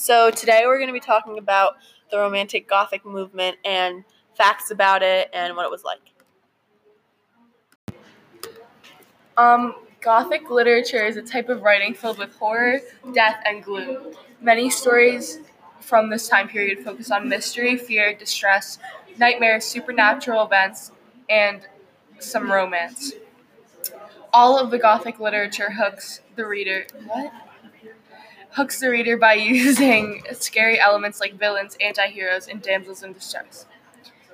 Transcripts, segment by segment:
So, today we're going to be talking about the Romantic Gothic movement and facts about it and what it was like. Um, Gothic literature is a type of writing filled with horror, death, and gloom. Many stories from this time period focus on mystery, fear, distress, nightmares, supernatural events, and some romance. All of the Gothic literature hooks the reader. What? Hooks the reader by using scary elements like villains, anti-heroes, and damsels in distress.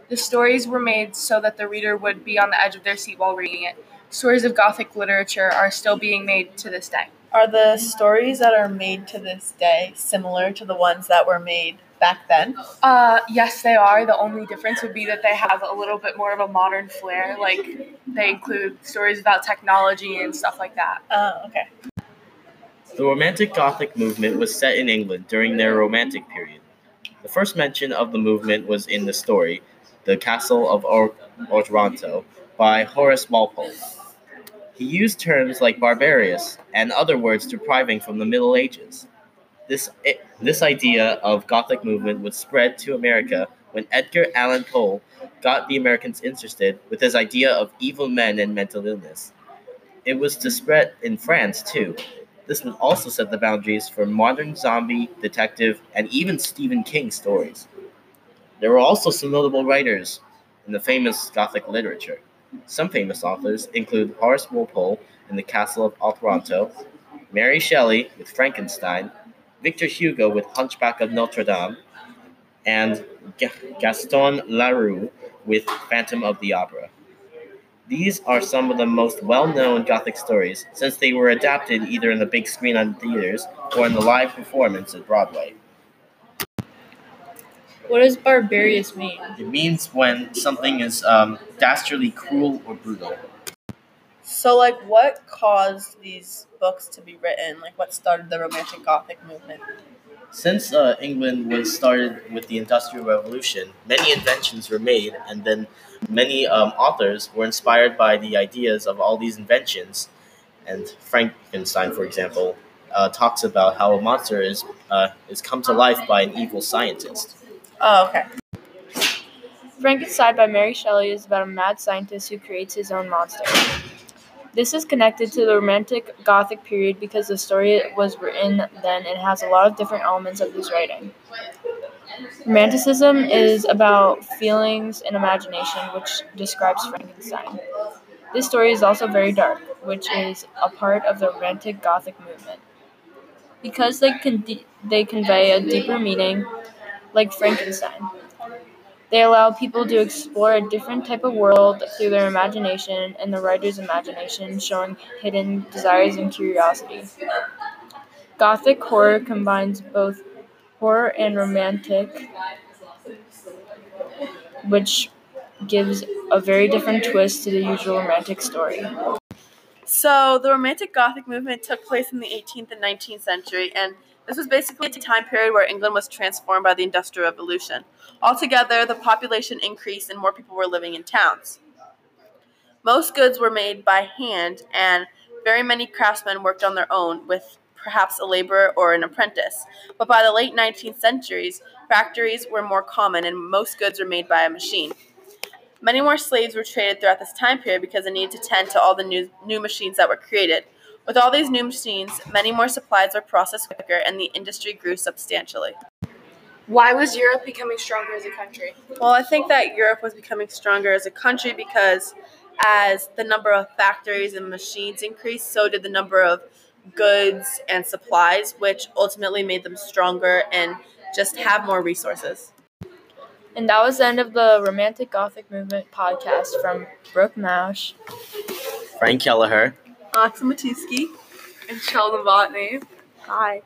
The stories were made so that the reader would be on the edge of their seat while reading it. Stories of Gothic literature are still being made to this day. Are the stories that are made to this day similar to the ones that were made back then? Uh, yes, they are. The only difference would be that they have a little bit more of a modern flair. Like they include stories about technology and stuff like that. Oh, okay. The Romantic Gothic movement was set in England during their Romantic period. The first mention of the movement was in the story, The Castle of or- Otranto, by Horace Walpole. He used terms like barbarous and other words depriving from the Middle Ages. This, eh, this idea of Gothic movement would spread to America when Edgar Allan Poe got the Americans interested with his idea of evil men and mental illness. It was to spread in France too, this would also set the boundaries for modern zombie, detective, and even Stephen King stories. There were also some notable writers in the famous Gothic literature. Some famous authors include Horace Walpole in The Castle of Otranto, Mary Shelley with Frankenstein, Victor Hugo with Hunchback of Notre Dame, and Gaston Leroux with Phantom of the Opera. These are some of the most well known Gothic stories, since they were adapted either in the big screen on theaters or in the live performance at Broadway. What does barbarous mean? It means when something is um, dastardly cruel or brutal. So, like, what caused these books to be written? Like, what started the Romantic Gothic movement? Since uh, England was started with the Industrial Revolution, many inventions were made, and then many um, authors were inspired by the ideas of all these inventions. And Frankenstein, for example, uh, talks about how a monster is uh, is come to life by an evil scientist. Oh, okay. Frankenstein by Mary Shelley is about a mad scientist who creates his own monster. This is connected to the Romantic Gothic period because the story was written then and has a lot of different elements of this writing. Romanticism is about feelings and imagination, which describes Frankenstein. This story is also very dark, which is a part of the Romantic Gothic movement. Because they, con- they convey a deeper meaning, like Frankenstein. They allow people to explore a different type of world through their imagination and the writer's imagination, showing hidden desires and curiosity. Gothic horror combines both horror and romantic, which gives a very different twist to the usual romantic story. So, the Romantic Gothic movement took place in the 18th and 19th century, and this was basically a time period where England was transformed by the Industrial Revolution. Altogether, the population increased and more people were living in towns. Most goods were made by hand, and very many craftsmen worked on their own, with perhaps a laborer or an apprentice. But by the late 19th centuries, factories were more common and most goods were made by a machine. Many more slaves were traded throughout this time period because they needed to tend to all the new, new machines that were created. With all these new machines, many more supplies were processed quicker and the industry grew substantially. Why was Europe becoming stronger as a country? Well, I think that Europe was becoming stronger as a country because as the number of factories and machines increased, so did the number of goods and supplies, which ultimately made them stronger and just have more resources. And that was the end of the Romantic Gothic Movement podcast from Brooke Mausch, Frank Kelleher, Alexa Matuski, and Sheldon Botany. Hi.